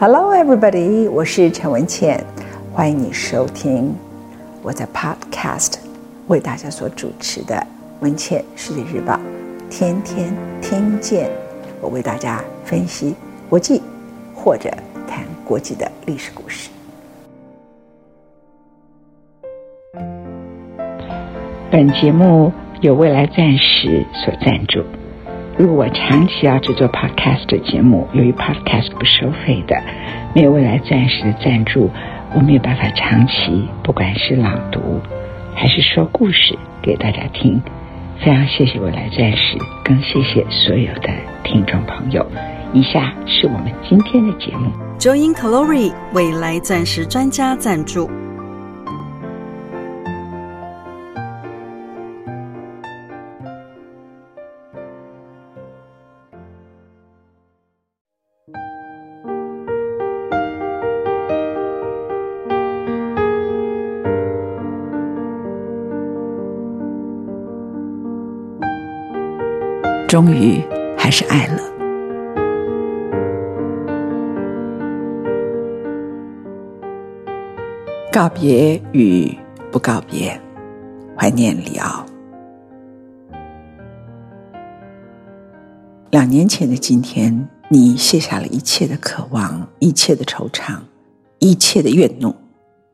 Hello, everybody！我是陈文茜，欢迎你收听我在 Podcast 为大家所主持的《文茜世界日报》，天天听见我为大家分析国际或者谈国际的历史故事。本节目由未来暂时所赞助。如果我长期要制作 podcast 的节目，由于 podcast 不收费的，没有未来钻石的赞助，我没有办法长期，不管是朗读还是说故事给大家听。非常谢谢未来钻石，更谢谢所有的听众朋友。以下是我们今天的节目。Join Glory 未来钻石专家赞助。终于还是爱了。告别与不告别，怀念李敖。两年前的今天，你卸下了一切的渴望，一切的惆怅，一切的怨怒，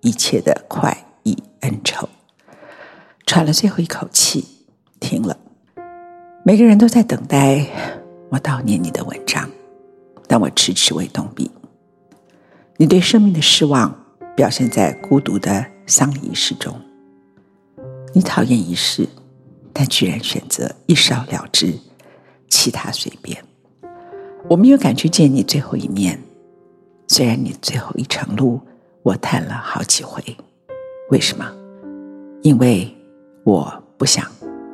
一切的快意恩仇，喘了最后一口气，停了。每个人都在等待我悼念你的文章，但我迟迟未动笔。你对生命的失望表现在孤独的丧礼仪式中。你讨厌仪式，但居然选择一烧了之，其他随便。我没有敢去见你最后一面，虽然你最后一程路我叹了好几回。为什么？因为我不想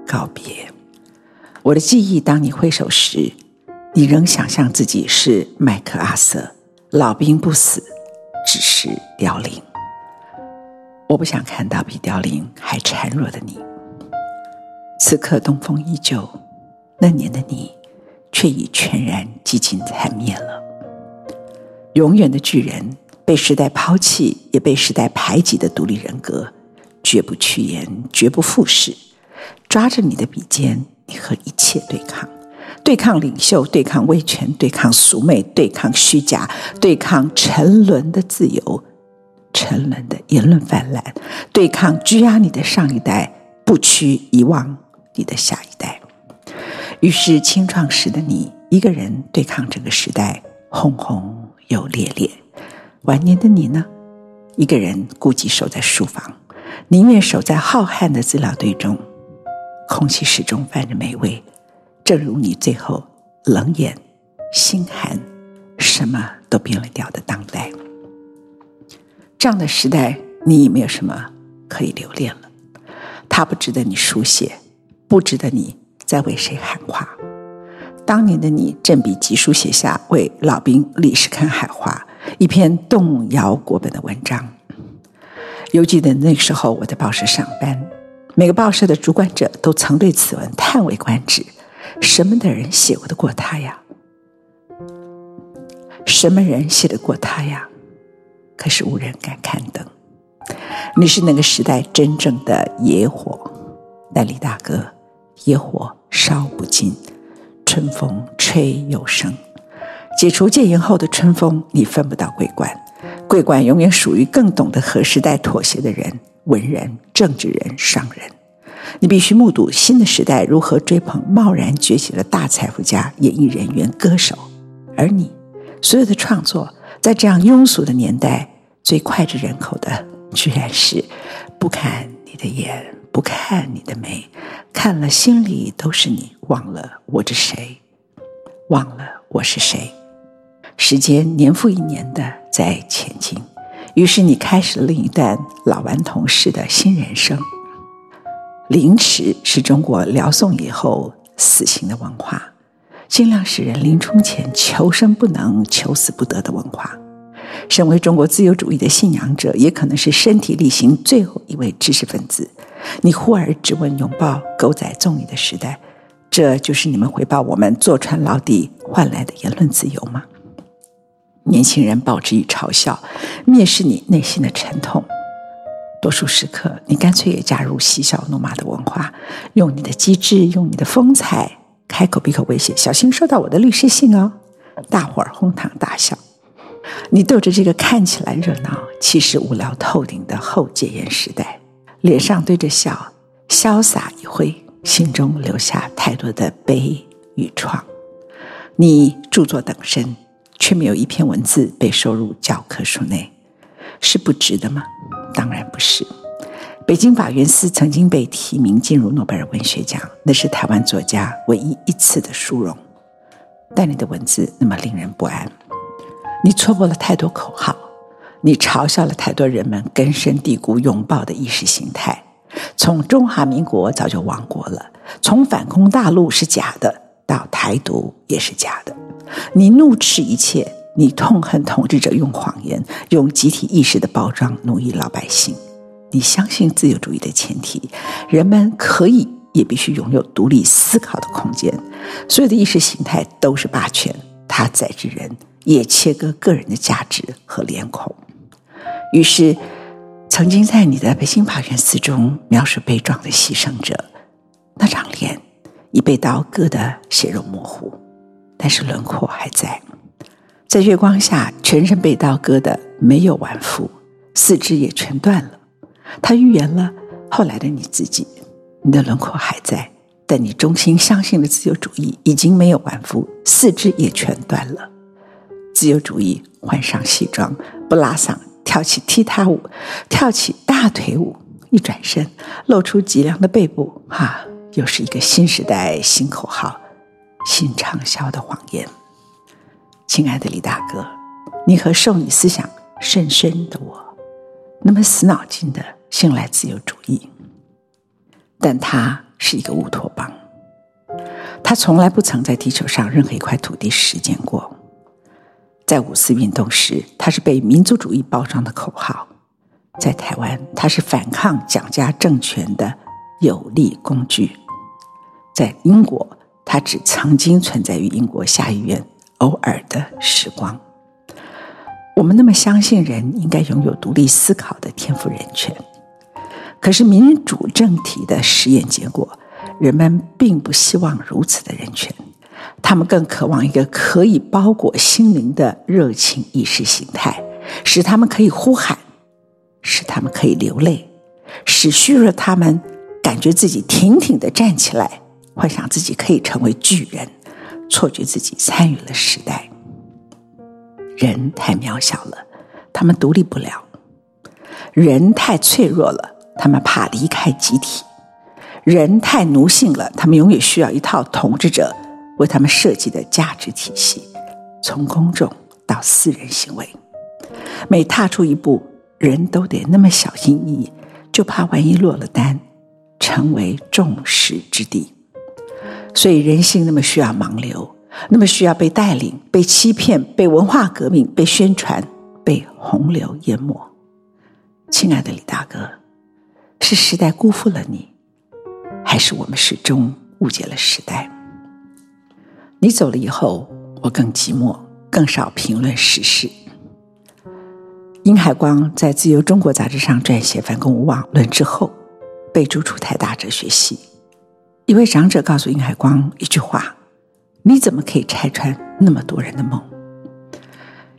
告别。我的记忆，当你挥手时，你仍想象自己是麦克阿瑟，老兵不死，只是凋零。我不想看到比凋零还孱弱的你。此刻东风依旧，那年的你，却已全然几近残灭了。永远的巨人，被时代抛弃，也被时代排挤的独立人格，绝不去言，绝不附势，抓着你的笔尖。你和一切对抗，对抗领袖，对抗威权，对抗俗媚，对抗虚假，对抗沉沦的自由，沉沦的言论泛滥，对抗拘押你的上一代，不屈遗忘你的下一代。于是，青壮时的你，一个人对抗这个时代，轰轰又烈烈；晚年的你呢，一个人孤寂守在书房，宁愿守在浩瀚的资料堆中。空气始终泛着霉味，正如你最后冷眼、心寒、什么都变了调的当代。这样的时代，你已没有什么可以留恋了。它不值得你书写，不值得你再为谁喊话。当年的你，正笔疾书写下为老兵李世戡喊话，一篇动摇国本的文章。犹记得那时候，我在报社上班。每个报社的主管者都曾对此文叹为观止：什么的人写得过他呀？什么人写得过他呀？可是无人敢刊登。你是那个时代真正的野火，但李大哥，野火烧不尽，春风吹又生。解除戒严后的春风，你分不到桂冠，桂冠永远属于更懂得和时代妥协的人。文人、政治人、商人，你必须目睹新的时代如何追捧贸然崛起的大财富家、演艺人员、歌手，而你所有的创作，在这样庸俗的年代，最脍炙人口的，居然是不看你的眼，不看你的眉，看了心里都是你，忘了我是谁，忘了我是谁。时间年复一年的在前进。于是你开始了另一段老顽童式的新人生。凌迟是中国辽宋以后死刑的文化，尽量使人临终前求生不能、求死不得的文化。身为中国自由主义的信仰者，也可能是身体力行最后一位知识分子。你忽而质问拥抱狗仔纵欲的时代，这就是你们回报我们坐穿牢底换来的言论自由吗？年轻人报之以嘲笑，蔑视你内心的沉痛。多数时刻，你干脆也加入嬉笑怒骂的文化，用你的机智，用你的风采，开口闭口威胁：“小心收到我的律师信哦！”大伙儿哄堂大笑。你逗着这个看起来热闹，其实无聊透顶的后戒严时代，脸上堆着笑，潇洒一挥，心中留下太多的悲与创。你著作等身，却没有一篇文字被收入教科书内，是不值得吗？当然不是。北京法源寺曾经被提名进入诺贝尔文学奖，那是台湾作家唯一一次的殊荣。但你的文字那么令人不安，你错过了太多口号，你嘲笑了太多人们根深蒂固拥抱的意识形态。从中华民国早就亡国了，从反攻大陆是假的。到台独也是假的，你怒斥一切，你痛恨统治者用谎言、用集体意识的包装奴役老百姓。你相信自由主义的前提，人们可以也必须拥有独立思考的空间。所有的意识形态都是霸权，它宰制人，也切割个人的价值和脸孔。于是，曾经在你的北京法源寺中描述悲壮的牺牲者，那张脸。已被刀割得血肉模糊，但是轮廓还在。在月光下，全身被刀割的没有完肤，四肢也全断了。他预言了后来的你自己。你的轮廓还在，但你衷心相信的自由主义已经没有完肤，四肢也全断了。自由主义换上西装，不拉嗓，跳起踢踏舞，跳起大腿舞，一转身露出脊梁的背部，哈。又是一个新时代新口号，新畅销的谎言。亲爱的李大哥，你和受你思想甚深的我，那么死脑筋的信赖自由主义，但他是一个乌托邦，他从来不曾在地球上任何一块土地实践过。在五四运动时，他是被民族主义包装的口号；在台湾，他是反抗蒋家政权的有力工具。在英国，他只曾经存在于英国下议院偶尔的时光。我们那么相信人应该拥有独立思考的天赋人权，可是民主政体的实验结果，人们并不希望如此的人权，他们更渴望一个可以包裹心灵的热情意识形态，使他们可以呼喊，使他们可以流泪，使虚弱他们感觉自己挺挺的站起来。幻想自己可以成为巨人，错觉自己参与了时代。人太渺小了，他们独立不了；人太脆弱了，他们怕离开集体；人太奴性了，他们永远需要一套统治者为他们设计的价值体系，从公众到私人行为。每踏出一步，人都得那么小心翼翼，就怕万一落了单，成为众矢之的。所以人性那么需要盲流，那么需要被带领、被欺骗、被文化革命、被宣传、被洪流淹没。亲爱的李大哥，是时代辜负了你，还是我们始终误解了时代？你走了以后，我更寂寞，更少评论时事。殷海光在《自由中国》杂志上撰写《反共无望论》之后，被逐出台大哲学系。一位长者告诉殷海光一句话：“你怎么可以拆穿那么多人的梦？”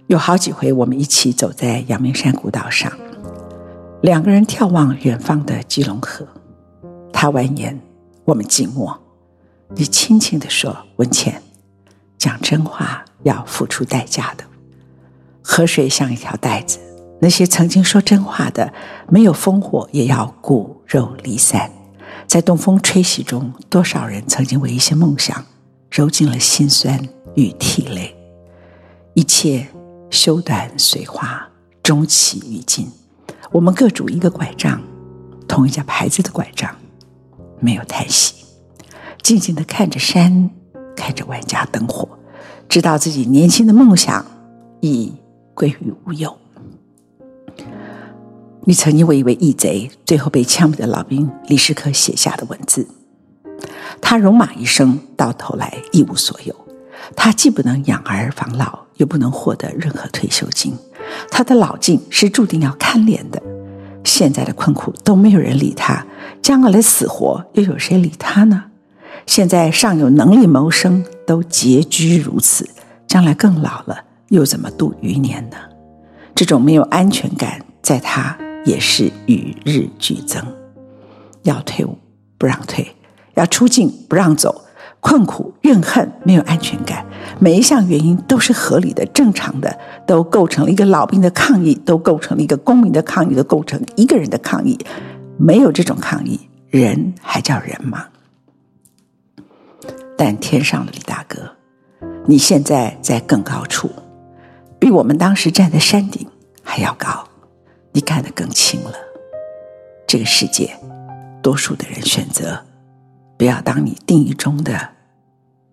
有好几回，我们一起走在阳明山古道上，两个人眺望远方的基隆河。他蜿蜒，我们静默。你轻轻地说：“文茜，讲真话要付出代价的。河水像一条带子，那些曾经说真话的，没有烽火也要骨肉离散。”在东风吹袭中，多少人曾经为一些梦想揉进了心酸与涕泪。一切修短随化，终期于尽。我们各拄一个拐杖，同一家牌子的拐杖，没有叹息，静静地看着山，看着万家灯火，知道自己年轻的梦想已归于无有。你曾经为一位义贼最后被枪毙的老兵李世科写下的文字，他戎马一生，到头来一无所有。他既不能养儿防老，又不能获得任何退休金，他的老境是注定要看脸的。现在的困苦都没有人理他，将来的死活又有谁理他呢？现在尚有能力谋生，都拮据如此，将来更老了，又怎么度余年呢？这种没有安全感，在他也是与日俱增。要退伍不让退，要出境不让走，困苦、怨恨、没有安全感，每一项原因都是合理的、正常的，都构成了一个老兵的抗议，都构成了一个公民的抗议，都构成一个人的抗议。没有这种抗议，人还叫人吗？但天上的李大哥，你现在在更高处，比我们当时站在山顶还要高，你看得更清了。这个世界，多数的人选择不要当你定义中的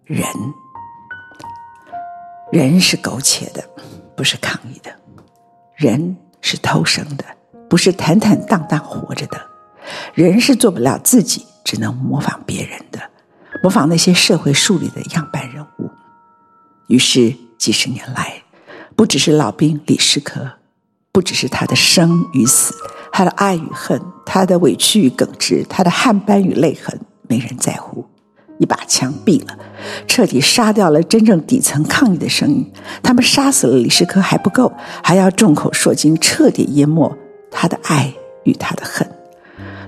人。人是苟且的，不是抗议的；人是偷生的，不是坦坦荡荡活着的；人是做不了自己，只能模仿别人的。模仿那些社会树立的样板人物，于是几十年来，不只是老兵李世科，不只是他的生与死，他的爱与恨，他的委屈与耿直，他的汗斑与泪痕，没人在乎。一把枪毙了，彻底杀掉了真正底层抗议的声音。他们杀死了李世科还不够，还要众口铄金，彻底淹没他的爱与他的恨。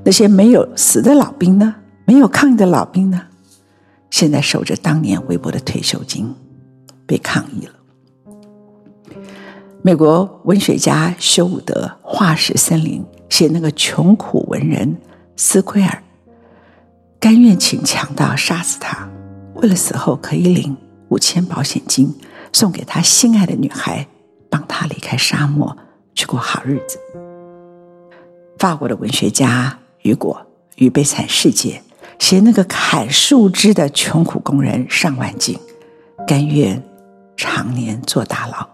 那些没有死的老兵呢？没有抗议的老兵呢？现在守着当年微薄的退休金，被抗议了。美国文学家休伍德《化石森林》写那个穷苦文人斯奎尔，甘愿请强盗杀死他，为了死后可以领五千保险金，送给他心爱的女孩，帮他离开沙漠，去过好日子。法国的文学家雨果与《悲惨世界》。写那个砍树枝的穷苦工人尚万景，甘愿常年坐大牢，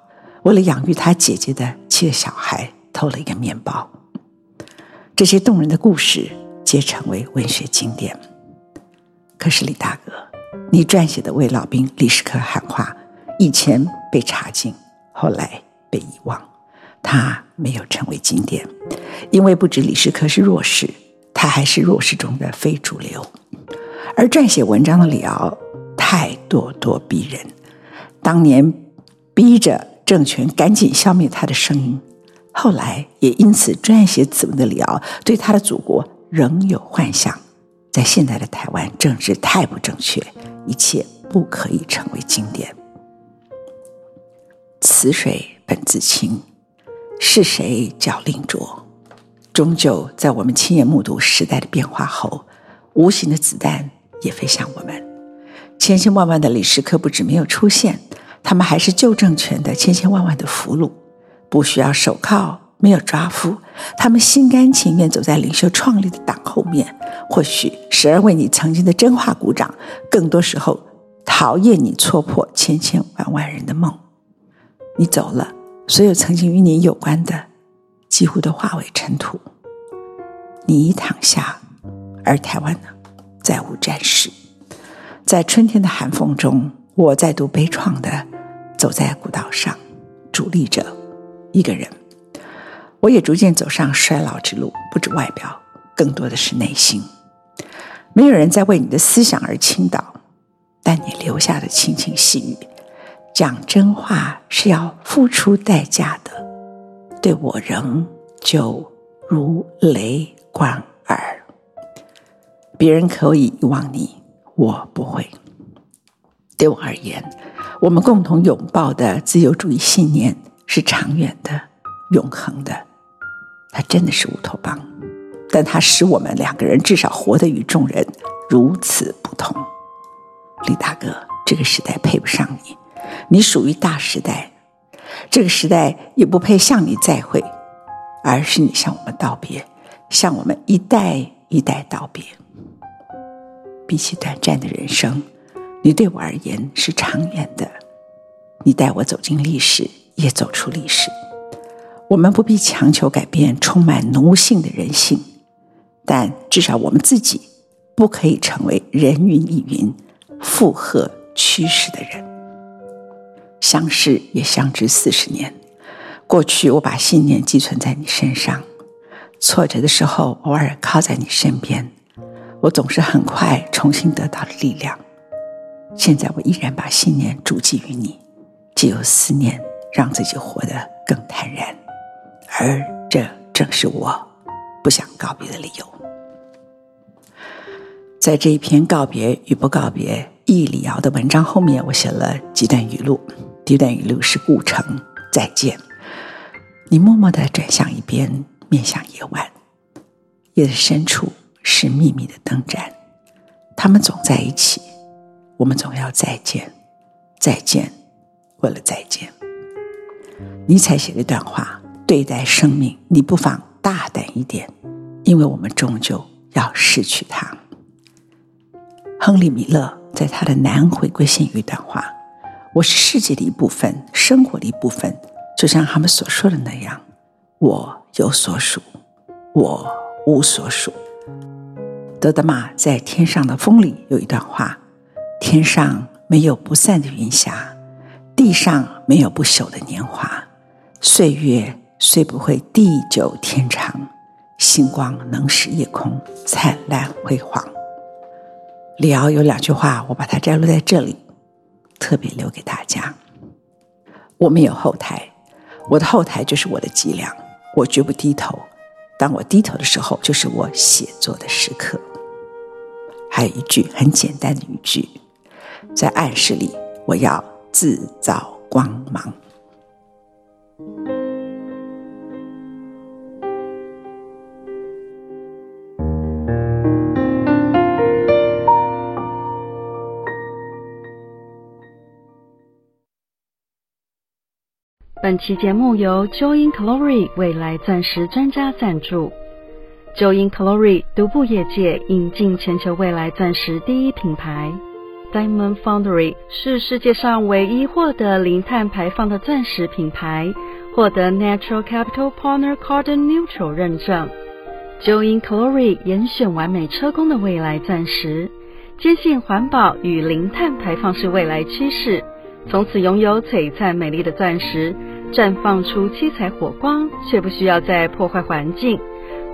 为了养育他姐姐的七个小孩，偷了一个面包。这些动人的故事皆成为文学经典。可是李大哥，你撰写的为老兵李师科喊话，以前被查禁，后来被遗忘，他没有成为经典，因为不止李师科是弱势。他还是弱势中的非主流，而撰写文章的李敖太咄咄逼人，当年逼着政权赶紧消灭他的声音，后来也因此撰写此文的李敖对他的祖国仍有幻想。在现在的台湾，政治太不正确，一切不可以成为经典。此水本自清，是谁教令浊？终究在我们亲眼目睹时代的变化后，无形的子弹也飞向我们。千千万万的李师科不止没有出现，他们还是旧政权的千千万万的俘虏，不需要手铐，没有抓夫，他们心甘情愿走在领袖创立的党后面。或许时而为你曾经的真话鼓掌，更多时候讨厌你戳破千千万万人的梦。你走了，所有曾经与你有关的。几乎都化为尘土。你已躺下，而台湾呢，再无战事。在春天的寒风中，我再度悲怆地走在古道上，伫立着一个人。我也逐渐走上衰老之路，不止外表，更多的是内心。没有人在为你的思想而倾倒，但你留下的轻轻细语，讲真话是要付出代价的。对我仍旧如雷贯耳。别人可以遗忘你，我不会。对我而言，我们共同拥抱的自由主义信念是长远的、永恒的。它真的是乌托邦，但它使我们两个人至少活得与众人如此不同。李大哥，这个时代配不上你，你属于大时代。这个时代也不配向你再会，而是你向我们道别，向我们一代一代道别。比起短暂的人生，你对我而言是长远的。你带我走进历史，也走出历史。我们不必强求改变充满奴性的人性，但至少我们自己不可以成为人云亦云、附和趋势的人。相识也相知四十年。过去我把信念寄存在你身上，挫折的时候偶尔靠在你身边，我总是很快重新得到了力量。现在我依然把信念筑基于你，既有思念让自己活得更坦然，而这正是我不想告别的理由。在这一篇告别与不告别易理瑶的文章后面，我写了几段语录。第一段语录是顾城再见。你默默地转向一边，面向夜晚。夜的深处是秘密的灯盏，他们总在一起。我们总要再见，再见，为了再见。尼采写了一段话：对待生命，你不妨大胆一点，因为我们终究要失去它。亨利·米勒在他的南回归线有一段话：我是世界的一部分，生活的一部分。就像他们所说的那样，我有所属，我无所属。德德玛在《天上的风》里有一段话：天上没有不散的云霞，地上没有不朽的年华。岁月虽不会地久天长，星光能使夜空灿烂辉煌。李敖有两句话，我把它摘录在这里，特别留给大家。我们有后台。我的后台就是我的脊梁，我绝不低头。当我低头的时候，就是我写作的时刻。还有一句很简单的语句，在暗室里，我要自造光芒。本期节目由 Join Glory 未来钻石专家赞助。Join Glory 独步业界，引进全球未来钻石第一品牌。Diamond Foundry 是世界上唯一获得零碳排放的钻石品牌，获得 Natural Capital Partner Carbon Neutral 认证。Join Glory 严选完美车工的未来钻石，坚信环保与零碳排放是未来趋势。从此拥有璀璨美丽的钻石，绽放出七彩火光，却不需要再破坏环境，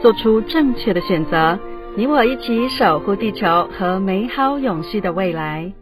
做出正确的选择。你我一起守护地球和美好永续的未来。